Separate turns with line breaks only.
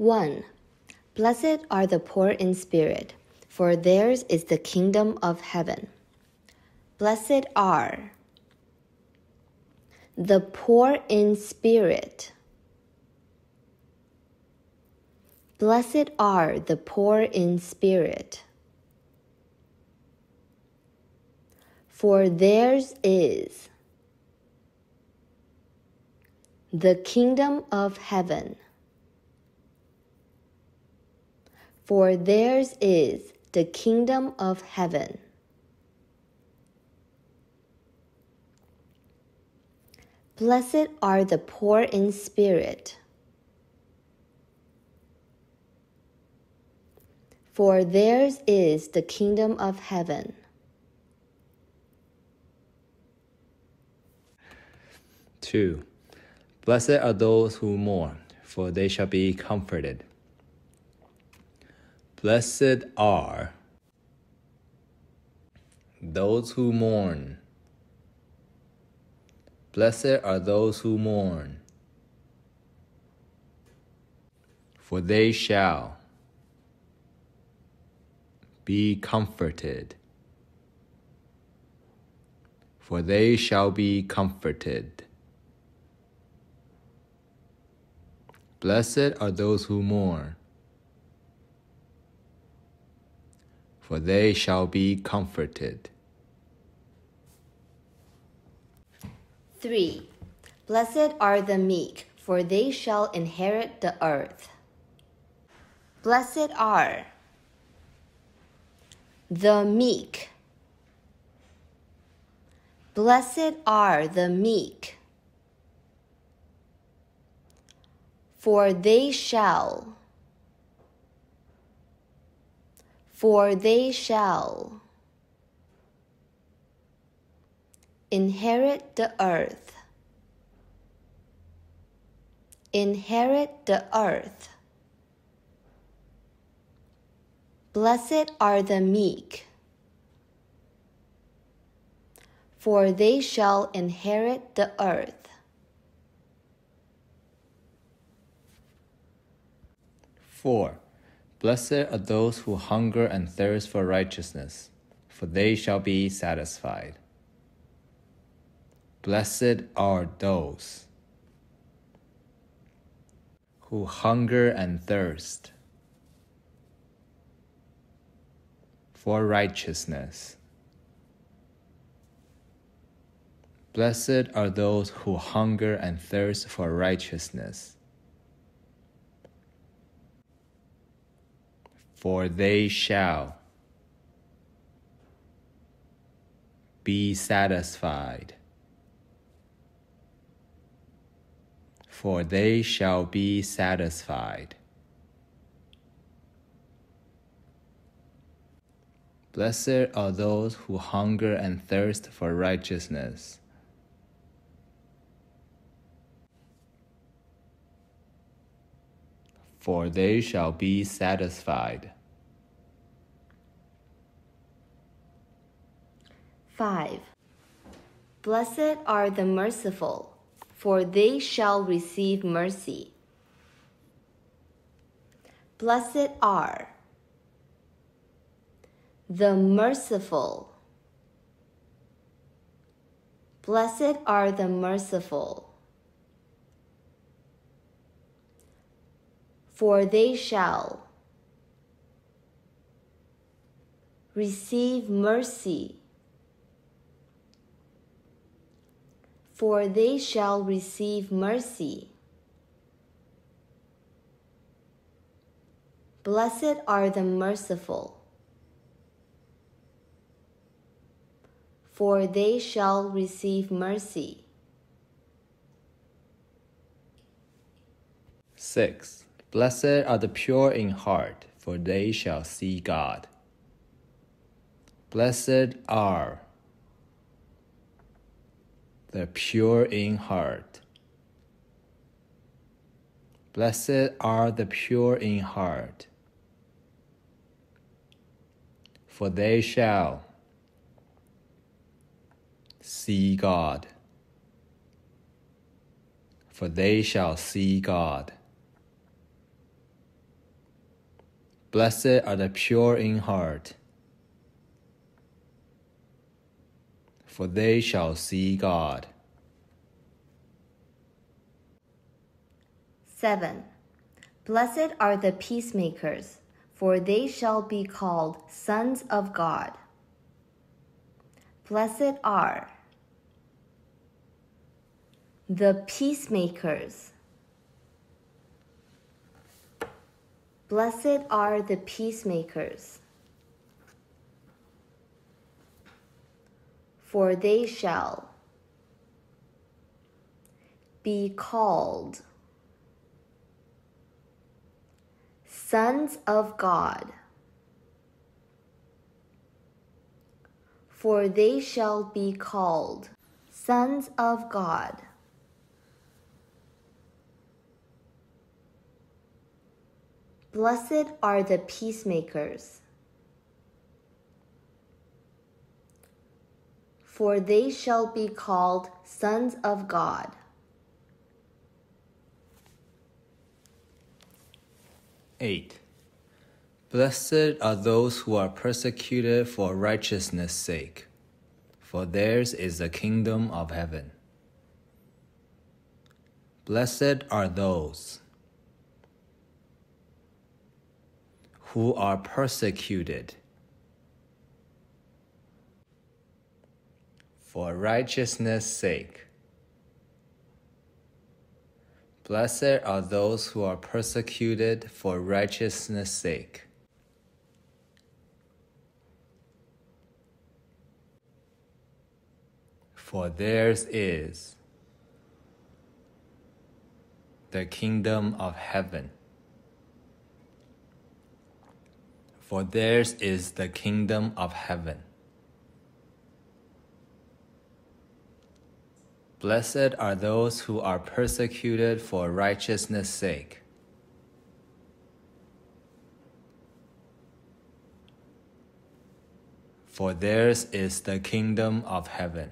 1. Blessed are the poor in spirit, for theirs is the kingdom of heaven. Blessed are the poor in spirit. Blessed are the poor in spirit, for theirs is the kingdom of heaven. For theirs is the kingdom of heaven. Blessed are the poor in spirit, for theirs is the kingdom of heaven.
Two, blessed are those who mourn, for they shall be comforted. Blessed are those who mourn. Blessed are those who mourn, for they shall be comforted. For they shall be comforted. Blessed are those who mourn, for they shall be comforted.
3. Blessed are the meek, for they shall inherit the earth. Blessed are the meek. Blessed are the meek, for they shall for they shall inherit the earth. Inherit the earth. Blessed are the meek, for they shall inherit the earth.
Four. Blessed are those who hunger and thirst for righteousness, for they shall be satisfied. Blessed are those who hunger and thirst for righteousness. Blessed are those who hunger and thirst for righteousness for they shall be satisfied. For they shall be satisfied. Blessed are those who hunger and thirst for righteousness. For they shall be satisfied.
5. Blessed are the merciful, for they shall receive mercy. Blessed are the merciful. Blessed are the merciful for they shall receive mercy. For they shall receive mercy. Blessed are the merciful, for they shall receive mercy.
6. Blessed are the pure in heart, for they shall see God. Blessed are the pure in heart. Blessed are the pure in heart, for they shall see God. For they shall see God. Blessed are the pure in heart, for they shall see God.
7. Blessed are the peacemakers, for they shall be called sons of God. Blessed are the peacemakers. Blessed are the peacemakers, for they shall be called sons of God. For they shall be called sons of God. Blessed are the peacemakers, for they shall be called sons of God.
Eight. Blessed are those who are persecuted for righteousness' sake, for theirs is the kingdom of heaven. Blessed are those who are persecuted for righteousness' sake. Blessed are those who are persecuted for righteousness' sake. For theirs is the kingdom of heaven. For theirs is the kingdom of heaven. Blessed are those who are persecuted for righteousness' sake. For theirs is the kingdom of heaven.